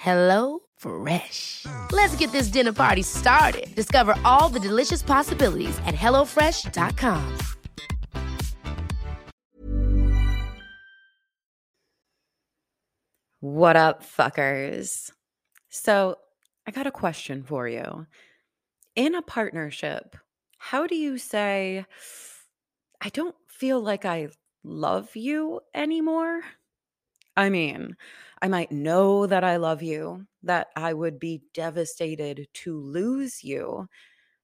Hello Fresh. Let's get this dinner party started. Discover all the delicious possibilities at hellofresh.com. What up, fuckers? So, I got a question for you. In a partnership, how do you say, I don't feel like I love you anymore? I mean, I might know that I love you, that I would be devastated to lose you.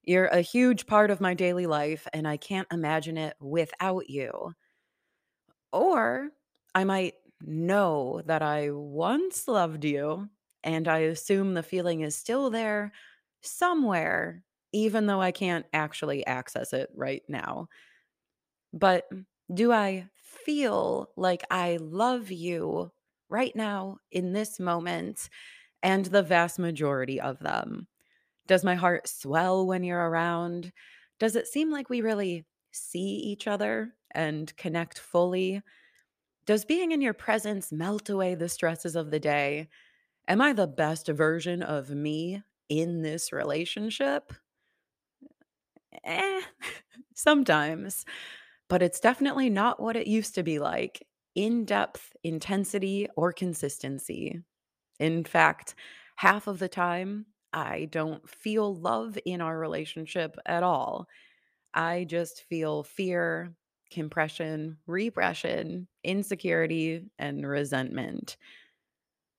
You're a huge part of my daily life, and I can't imagine it without you. Or I might know that I once loved you, and I assume the feeling is still there somewhere, even though I can't actually access it right now. But do I feel like I love you right now in this moment and the vast majority of them? Does my heart swell when you're around? Does it seem like we really see each other and connect fully? Does being in your presence melt away the stresses of the day? Am I the best version of me in this relationship? Eh, sometimes. But it's definitely not what it used to be like in depth, intensity, or consistency. In fact, half of the time, I don't feel love in our relationship at all. I just feel fear, compression, repression, insecurity, and resentment.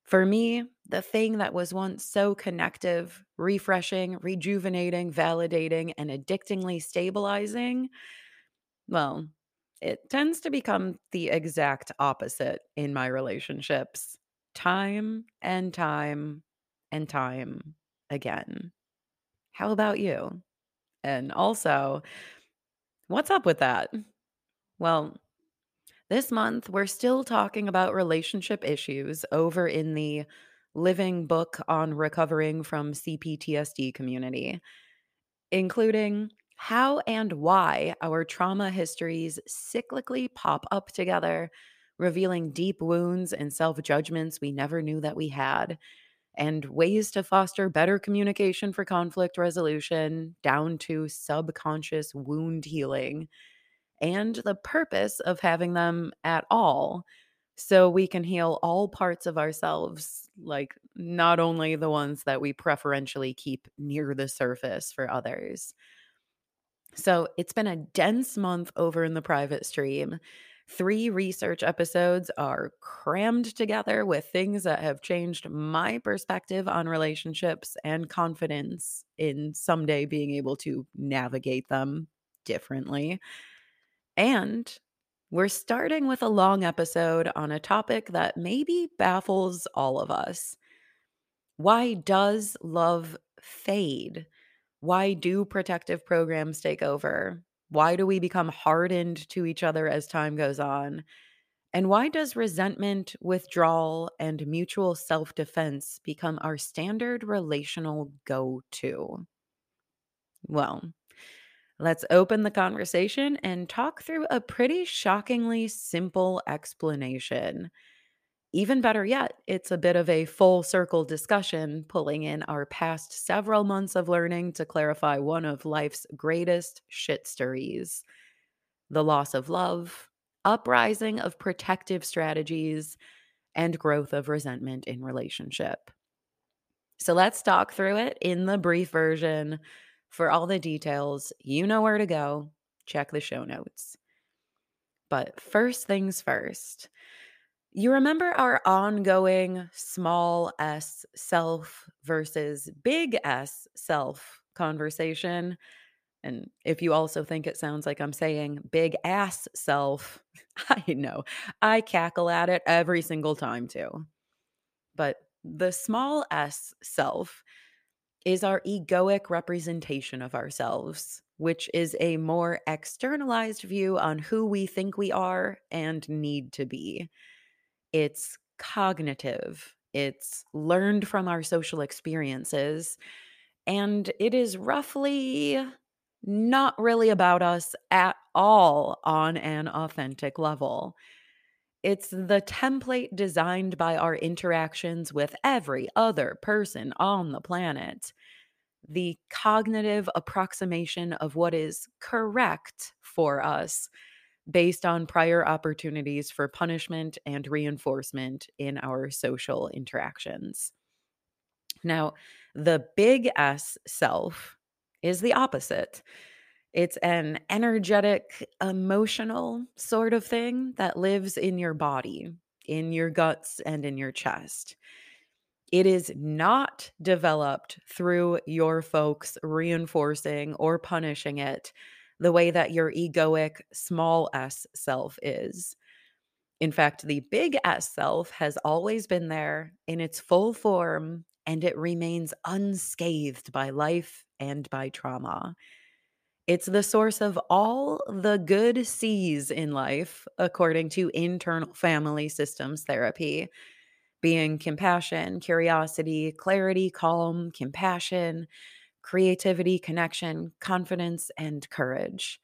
For me, the thing that was once so connective, refreshing, rejuvenating, validating, and addictingly stabilizing, well, it tends to become the exact opposite in my relationships time and time and time again. How about you? And also, what's up with that? Well, this month we're still talking about relationship issues over in the Living Book on Recovering from CPTSD community, including how and why our trauma histories cyclically pop up together, revealing deep wounds and self judgments we never knew that we had, and ways to foster better communication for conflict resolution, down to subconscious wound healing and the purpose of having them at all so we can heal all parts of ourselves, like not only the ones that we preferentially keep near the surface for others. So it's been a dense month over in the private stream. Three research episodes are crammed together with things that have changed my perspective on relationships and confidence in someday being able to navigate them differently. And we're starting with a long episode on a topic that maybe baffles all of us. Why does love fade? Why do protective programs take over? Why do we become hardened to each other as time goes on? And why does resentment, withdrawal, and mutual self defense become our standard relational go to? Well, let's open the conversation and talk through a pretty shockingly simple explanation. Even better yet, it's a bit of a full circle discussion, pulling in our past several months of learning to clarify one of life's greatest shit stories the loss of love, uprising of protective strategies, and growth of resentment in relationship. So let's talk through it in the brief version. For all the details, you know where to go. Check the show notes. But first things first, you remember our ongoing small s self versus big S self conversation? And if you also think it sounds like I'm saying big ass self, I know I cackle at it every single time too. But the small s self is our egoic representation of ourselves, which is a more externalized view on who we think we are and need to be. It's cognitive, it's learned from our social experiences, and it is roughly not really about us at all on an authentic level. It's the template designed by our interactions with every other person on the planet. The cognitive approximation of what is correct for us based on prior opportunities for punishment and reinforcement in our social interactions. Now, the big S self is the opposite. It's an energetic, emotional sort of thing that lives in your body, in your guts, and in your chest. It is not developed through your folks reinforcing or punishing it the way that your egoic small s self is. In fact, the big S self has always been there in its full form and it remains unscathed by life and by trauma. It's the source of all the good C's in life, according to internal family systems therapy, being compassion, curiosity, clarity, calm, compassion, creativity, connection, confidence, and courage.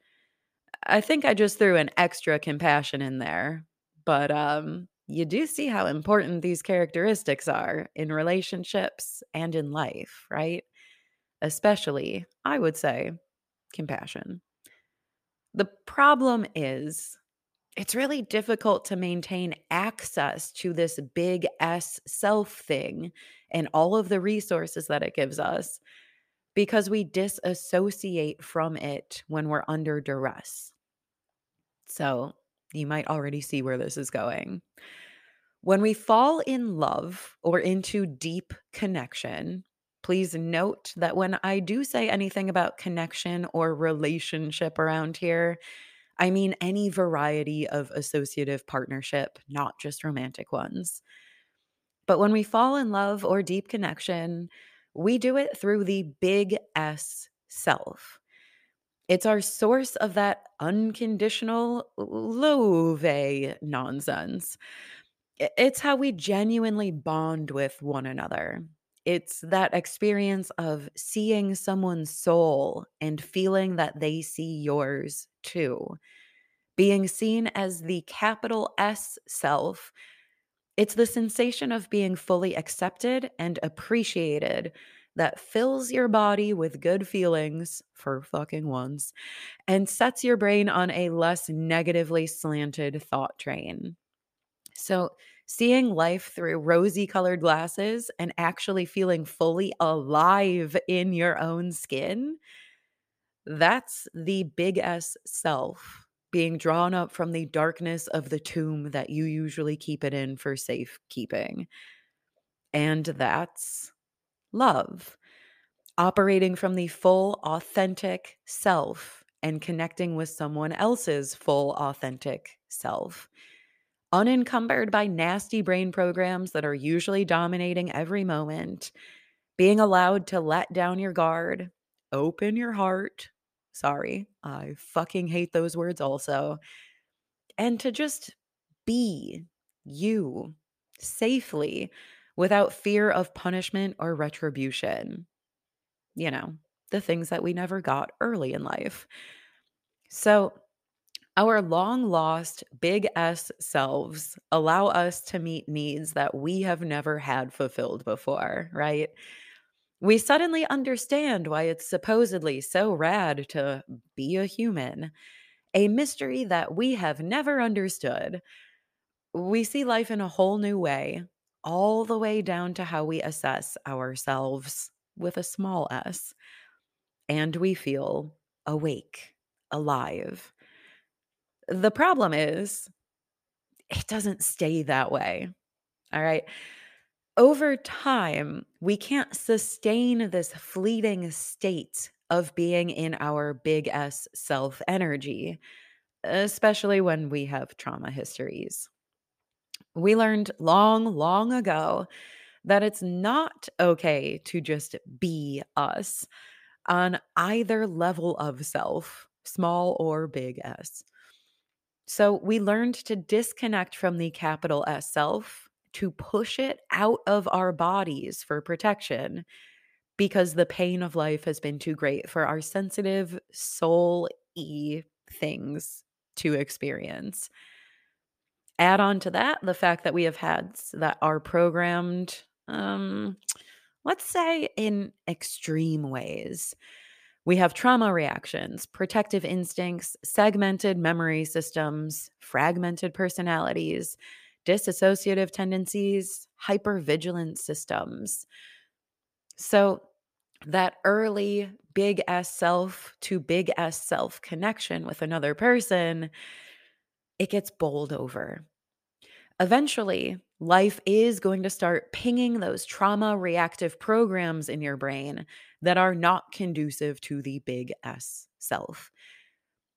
I think I just threw an extra compassion in there, but um, you do see how important these characteristics are in relationships and in life, right? Especially, I would say, compassion. The problem is, it's really difficult to maintain access to this big S self thing and all of the resources that it gives us because we disassociate from it when we're under duress. So you might already see where this is going. When we fall in love or into deep connection, please note that when I do say anything about connection or relationship around here, I mean any variety of associative partnership, not just romantic ones. But when we fall in love or deep connection, we do it through the big S self. It's our source of that unconditional love nonsense. It's how we genuinely bond with one another. It's that experience of seeing someone's soul and feeling that they see yours too. Being seen as the capital S self it's the sensation of being fully accepted and appreciated that fills your body with good feelings for fucking once and sets your brain on a less negatively slanted thought train. So, seeing life through rosy colored glasses and actually feeling fully alive in your own skin, that's the big S self being drawn up from the darkness of the tomb that you usually keep it in for safekeeping. And that's love, operating from the full, authentic self and connecting with someone else's full, authentic self. Unencumbered by nasty brain programs that are usually dominating every moment, being allowed to let down your guard, open your heart, Sorry. I fucking hate those words also. And to just be you safely without fear of punishment or retribution. You know, the things that we never got early in life. So, our long lost big S selves allow us to meet needs that we have never had fulfilled before, right? We suddenly understand why it's supposedly so rad to be a human, a mystery that we have never understood. We see life in a whole new way, all the way down to how we assess ourselves with a small s. And we feel awake, alive. The problem is, it doesn't stay that way. All right. Over time, we can't sustain this fleeting state of being in our big S self energy, especially when we have trauma histories. We learned long, long ago that it's not okay to just be us on either level of self, small or big S. So we learned to disconnect from the capital S self, to push it out of our bodies for protection because the pain of life has been too great for our sensitive soul e things to experience. Add on to that the fact that we have had that are programmed, um, let's say, in extreme ways. We have trauma reactions, protective instincts, segmented memory systems, fragmented personalities, dissociative tendencies, hypervigilance systems. So, that early big S self to big S self connection with another person, it gets bowled over. Eventually, life is going to start pinging those trauma reactive programs in your brain that are not conducive to the big S self.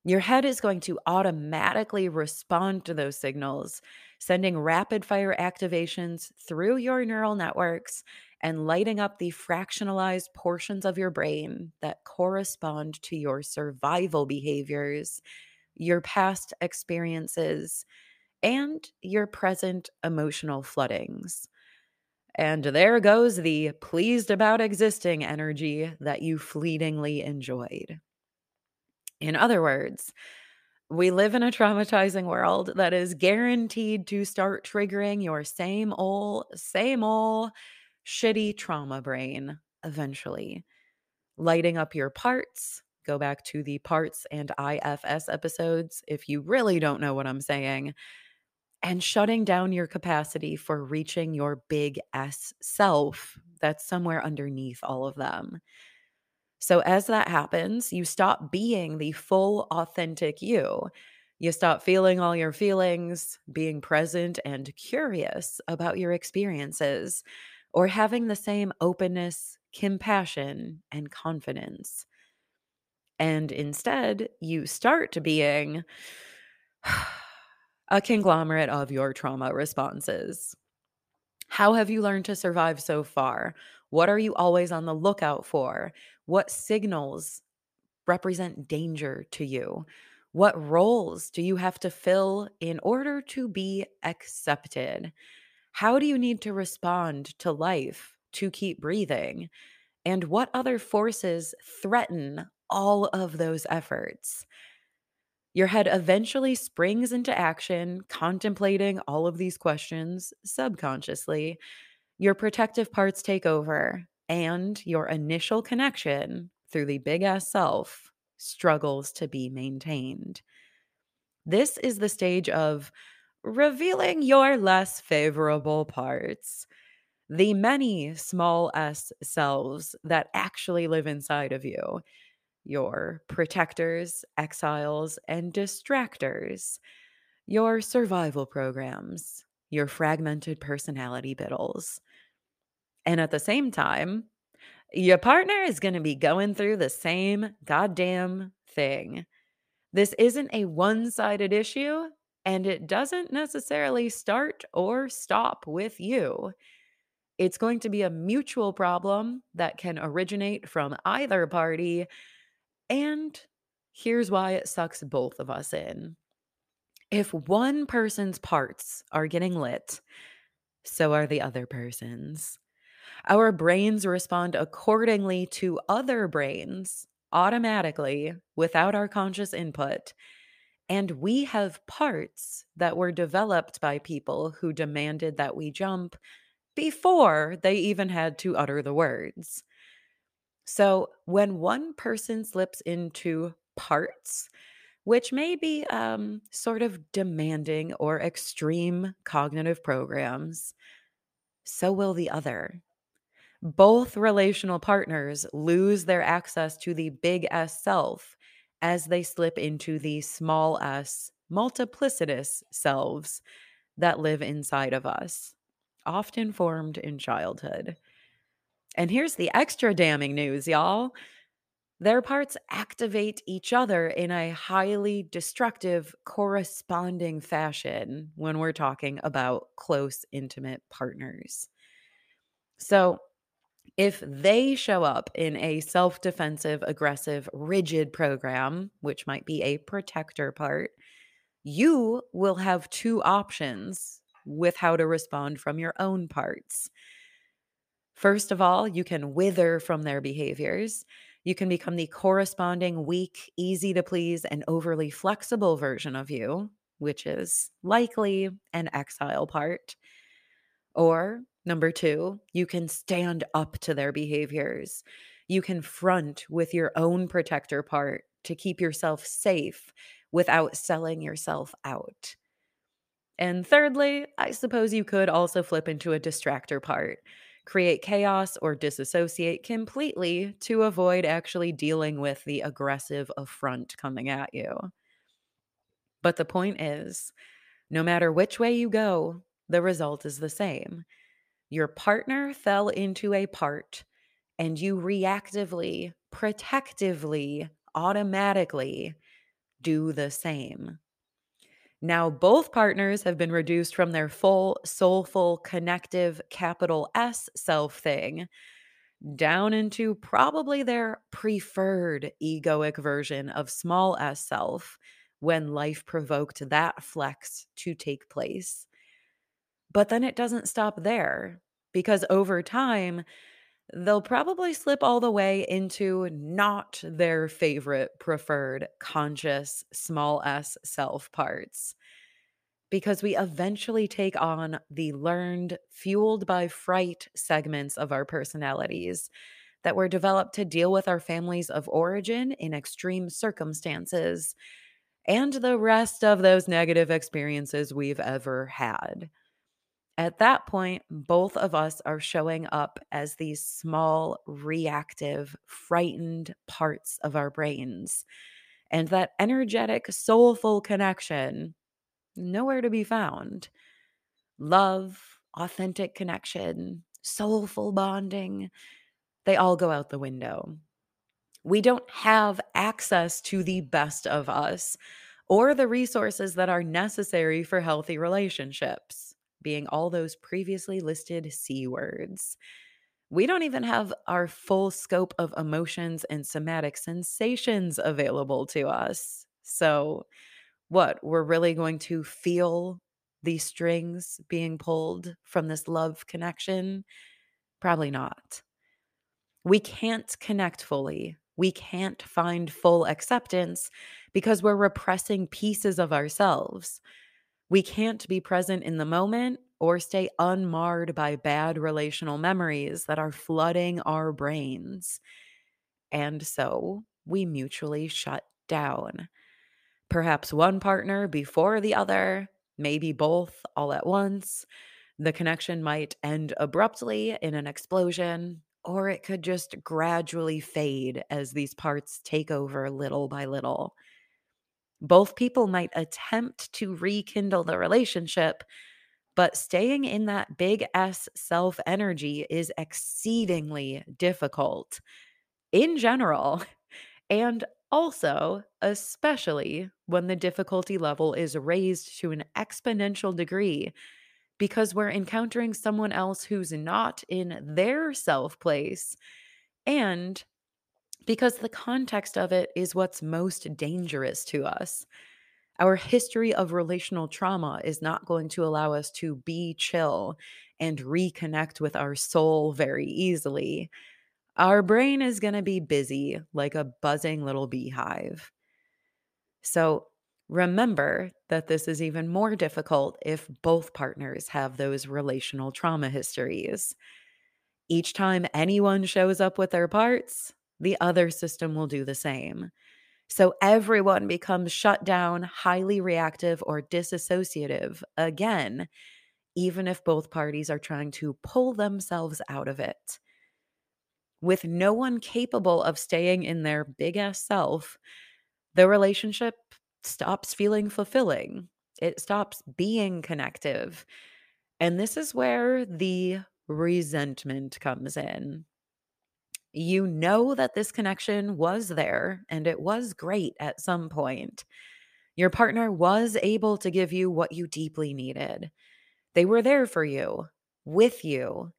Your head is going to automatically respond to those signals, sending rapid fire activations through your neural networks and lighting up the fractionalized portions of your brain that correspond to your survival behaviors, your past experiences, and your present emotional floodings. And there goes the pleased about existing energy that you fleetingly enjoyed. In other words, we live in a traumatizing world that is guaranteed to start triggering your same old, same old shitty trauma brain eventually, lighting up your parts. Go back to the parts and IFS episodes if you really don't know what I'm saying, and shutting down your capacity for reaching your big S self that's somewhere underneath all of them. So, as that happens, you stop being the full, authentic you. You stop feeling all your feelings, being present and curious about your experiences, or having the same openness, compassion, and confidence. And instead, you start being a conglomerate of your trauma responses. How have you learned to survive so far? What are you always on the lookout for? What signals represent danger to you? What roles do you have to fill in order to be accepted? How do you need to respond to life to keep breathing? And what other forces threaten all of those efforts? Your head eventually springs into action, contemplating all of these questions subconsciously. Your protective parts take over, and your initial connection through the big S self struggles to be maintained. This is the stage of revealing your less favorable parts, the many small s selves that actually live inside of you your protectors, exiles, and distractors, your survival programs, your fragmented personality biddles. And at the same time, your partner is going to be going through the same goddamn thing. This isn't a one sided issue, and it doesn't necessarily start or stop with you. It's going to be a mutual problem that can originate from either party and here's why it sucks both of us in. If one person's parts are getting lit, so are the other person's. Our brains respond accordingly to other brains automatically without our conscious input. And we have parts that were developed by people who demanded that we jump before they even had to utter the words. So when one person slips into parts, which may be um, sort of demanding or extreme cognitive programs, so will the other. Both relational partners lose their access to the big S self as they slip into the small s multiplicitous selves that live inside of us, often formed in childhood. And here's the extra damning news, y'all. Their parts activate each other in a highly destructive, corresponding fashion when we're talking about close, intimate partners. So, if they show up in a self defensive, aggressive, rigid program, which might be a protector part, you will have two options with how to respond from your own parts. First of all, you can wither from their behaviors. You can become the corresponding weak, easy to please, and overly flexible version of you, which is likely an exile part. Or number two, you can stand up to their behaviors. You can front with your own protector part to keep yourself safe without selling yourself out. And thirdly, I suppose you could also flip into a distractor part create chaos or disassociate completely to avoid actually dealing with the aggressive affront coming at you. But the point is, no matter which way you go, the result is the same. Your partner fell into a part, and you reactively, protectively, automatically do the same. Now, both partners have been reduced from their full, soulful, connective, capital S self thing down into probably their preferred egoic version of small s self when life provoked that flex to take place. But then it doesn't stop there because over time, they'll probably slip all the way into not their favorite preferred conscious small s self parts. Because we eventually take on the learned, fueled by fright segments of our personalities that were developed to deal with our families of origin in extreme circumstances and the rest of those negative experiences we've ever had. At that point, both of us are showing up as these small, reactive, frightened parts of our brains. And that energetic, soulful connection, nowhere to be found. Love, authentic connection, soulful bonding, they all go out the window. We don't have access to the best of us or the resources that are necessary for healthy relationships being all those previously listed C words. We don't even have our full scope of emotions and somatic sensations available to us. So, what? We're really going to feel these strings being pulled from this love connection? Probably not. We can't connect fully. We can't find full acceptance because we're repressing pieces of ourselves. We can't be present in the moment or stay unmarred by bad relational memories that are flooding our brains. And so we mutually shut down. Perhaps one partner before the other, maybe both all at once. The connection might end abruptly in an explosion, or it could just gradually fade as these parts take over little by little. Both people might attempt to rekindle the relationship, but staying in that big S self energy is exceedingly difficult in general. And also, especially when the difficulty level is raised to an exponential degree because we're encountering someone else who's not in their self place and because the context of it is what's most dangerous to us. Our history of relational trauma is not going to allow us to be chill and reconnect with our soul very easily. Our brain is going to be busy like a buzzing little beehive. So remember that this is even more difficult if both partners have those relational trauma histories. Each time anyone shows up with their parts, the other system will do the same. So everyone becomes shut down, highly reactive, or disassociative again, even if both parties are trying to pull themselves out of it. With no one capable of staying in their big ass self, the relationship stops feeling fulfilling. It stops being connective. And this is where the resentment comes in you know that this connection was there and it was great at some point. Your partner was able to give you what you deeply needed. They were there for you, with you,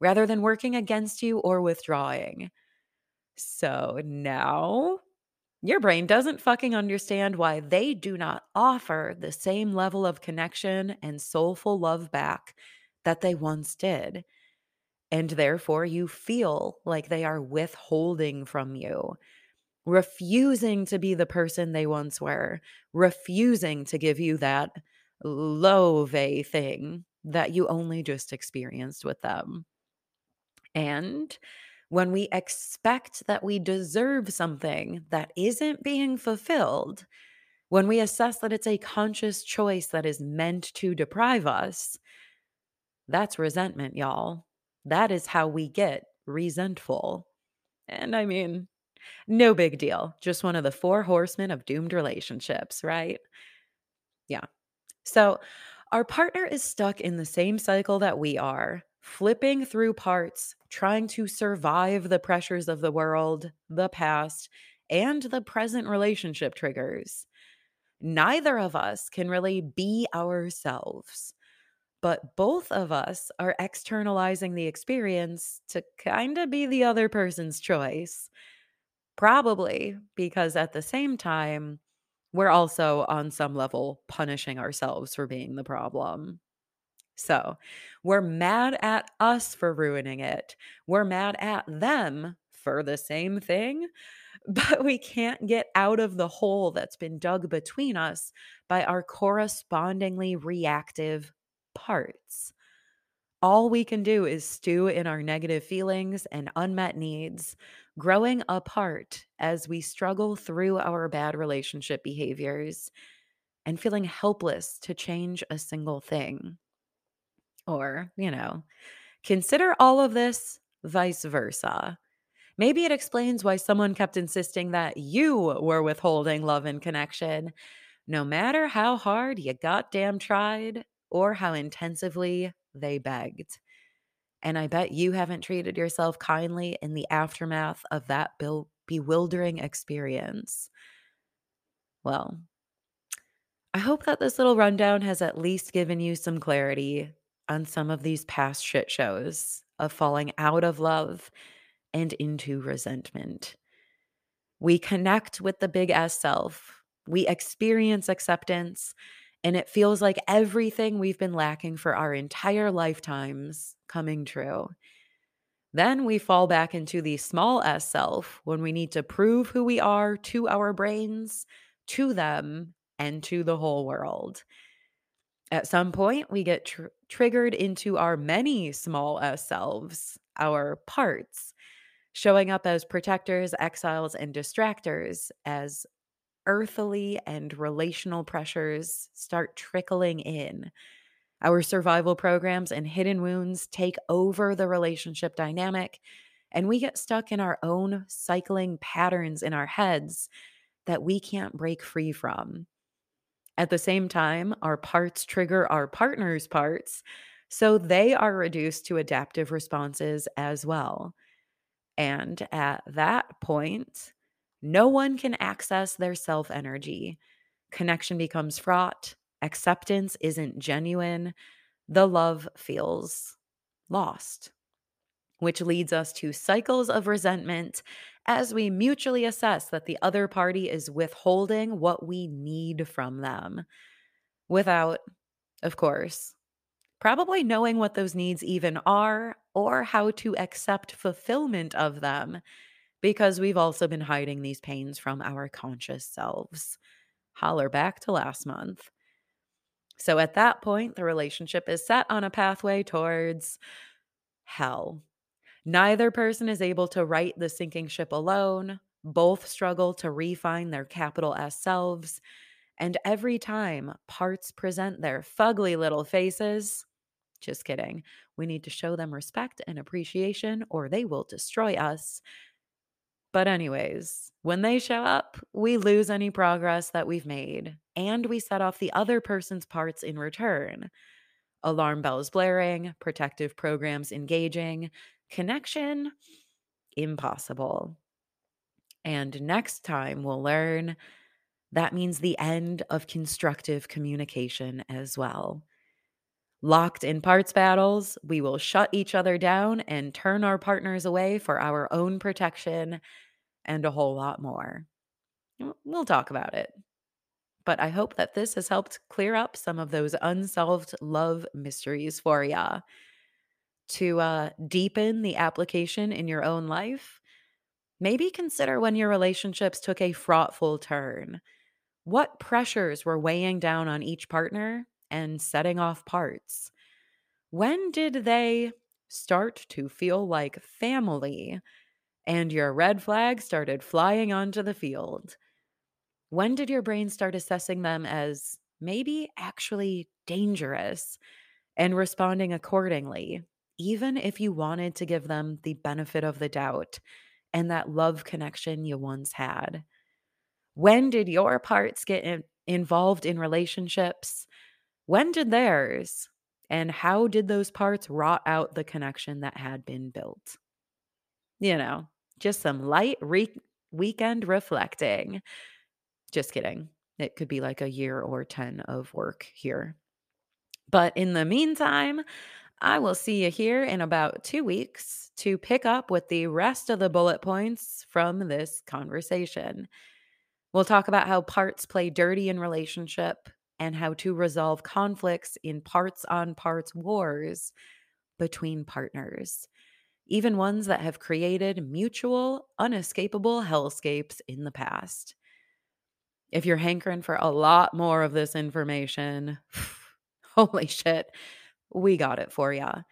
rather than working against you or withdrawing. So now your brain doesn't fucking understand why they do not offer the same level of connection and soulful love back that they once did and therefore you feel like they are withholding from you, refusing to be the person they once were, refusing to give you that love thing that you only just experienced with them. And when we expect that we deserve something that isn't being fulfilled, when we assess that it's a conscious choice that is meant to deprive us, that's resentment, y'all. That is how we get resentful. And I mean, no big deal. Just one of the four horsemen of doomed relationships, right? Yeah. So our partner is stuck in the same cycle that we are, flipping through parts, trying to survive the pressures of the world, the past, and the present relationship triggers. Neither of us can really be ourselves but both of us are externalizing the experience to kind of be the other person's choice. Probably because at the same time, we're also on some level punishing ourselves for being the problem. So we're mad at us for ruining it. We're mad at them for the same thing, but we can't get out of the hole that's been dug between us by our correspondingly reactive parts. All we can do is stew in our negative feelings and unmet needs, growing apart as we struggle through our bad relationship behaviors and feeling helpless to change a single thing. Or, you know, consider all of this vice versa. Maybe it explains why someone kept insisting that you were withholding love and connection. No matter how hard you goddamn tried, or how intensively they begged. And I bet you haven't treated yourself kindly in the aftermath of that bewildering experience. Well, I hope that this little rundown has at least given you some clarity on some of these past shit shows of falling out of love and into resentment. We connect with the big S self, we experience acceptance, and it feels like everything we've been lacking for our entire lifetimes coming true. Then we fall back into the small s self when we need to prove who we are to our brains, to them, and to the whole world. At some point, we get tr- triggered into our many small s selves, our parts, showing up as protectors, exiles, and distractors, as earthly and relational pressures start trickling in. Our survival programs and hidden wounds take over the relationship dynamic, and we get stuck in our own cycling patterns in our heads that we can't break free from. At the same time, our parts trigger our partner's parts, so they are reduced to adaptive responses as well. And at that point, no one can access their self energy. Connection becomes fraught. Acceptance isn't genuine. The love feels lost, which leads us to cycles of resentment as we mutually assess that the other party is withholding what we need from them without, of course, probably knowing what those needs even are or how to accept fulfillment of them because we've also been hiding these pains from our conscious selves. Holler back to last month. So at that point, the relationship is set on a pathway towards hell. Neither person is able to right the sinking ship alone. Both struggle to refine their capital S selves. And every time parts present their fugly little faces, just kidding, we need to show them respect and appreciation or they will destroy us. But, anyways, when they show up, we lose any progress that we've made, and we set off the other person's parts in return. Alarm bells blaring, protective programs engaging, connection impossible. And next time we'll learn that means the end of constructive communication as well. Locked in parts battles, we will shut each other down and turn our partners away for our own protection and a whole lot more. We'll talk about it. But I hope that this has helped clear up some of those unsolved love mysteries for ya. To uh, deepen the application in your own life, maybe consider when your relationships took a fraughtful turn. What pressures were weighing down on each partner and setting off parts? When did they start to feel like family and your red flag started flying onto the field? When did your brain start assessing them as maybe actually dangerous and responding accordingly, even if you wanted to give them the benefit of the doubt and that love connection you once had? When did your parts get in- involved in relationships when did theirs? And how did those parts rot out the connection that had been built? You know, just some light re- weekend reflecting. Just kidding. It could be like a year or 10 of work here. But in the meantime, I will see you here in about two weeks to pick up with the rest of the bullet points from this conversation. We'll talk about how parts play dirty in relationship, and how to resolve conflicts in parts on parts wars between partners, even ones that have created mutual, unescapable hellscapes in the past. If you're hankering for a lot more of this information, holy shit, we got it for ya.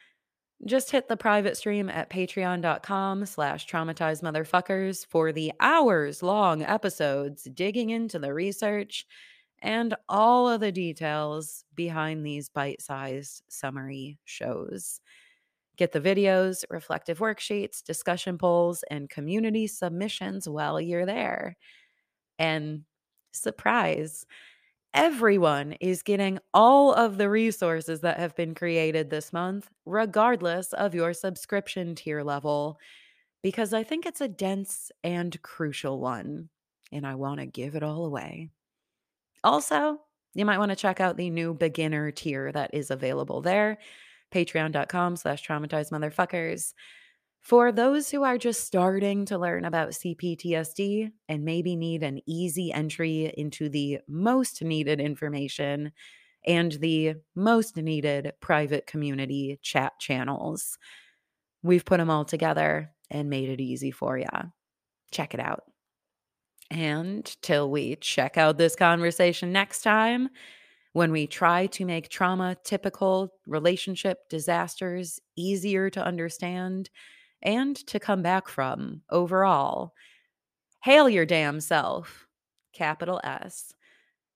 Just hit the private stream at patreon.com slash traumatized motherfuckers for the hours long episodes digging into the research and all of the details behind these bite sized summary shows. Get the videos, reflective worksheets, discussion polls, and community submissions while you're there. And surprise, everyone is getting all of the resources that have been created this month, regardless of your subscription tier level, because I think it's a dense and crucial one. And I want to give it all away. Also, you might want to check out the new beginner tier that is available there. Patreon.com slash traumatized motherfuckers. For those who are just starting to learn about CPTSD and maybe need an easy entry into the most needed information and the most needed private community chat channels, we've put them all together and made it easy for you. Check it out. And till we check out this conversation next time, when we try to make trauma typical relationship disasters easier to understand and to come back from overall, hail your damn self, capital S.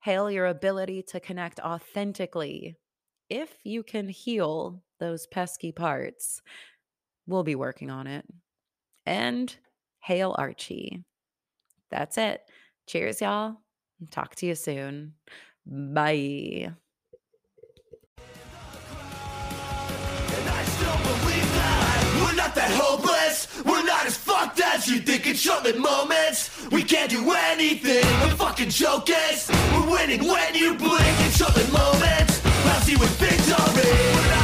Hail your ability to connect authentically if you can heal those pesky parts. We'll be working on it. And hail Archie. That's it. Cheers, y'all. Talk to you soon. Bye. We're not that hopeless. We're not as fucked as you think in short-lived moments. We can't do anything. A fucking joke is we're winning when you blink in short-lived moments. Lousy with victory.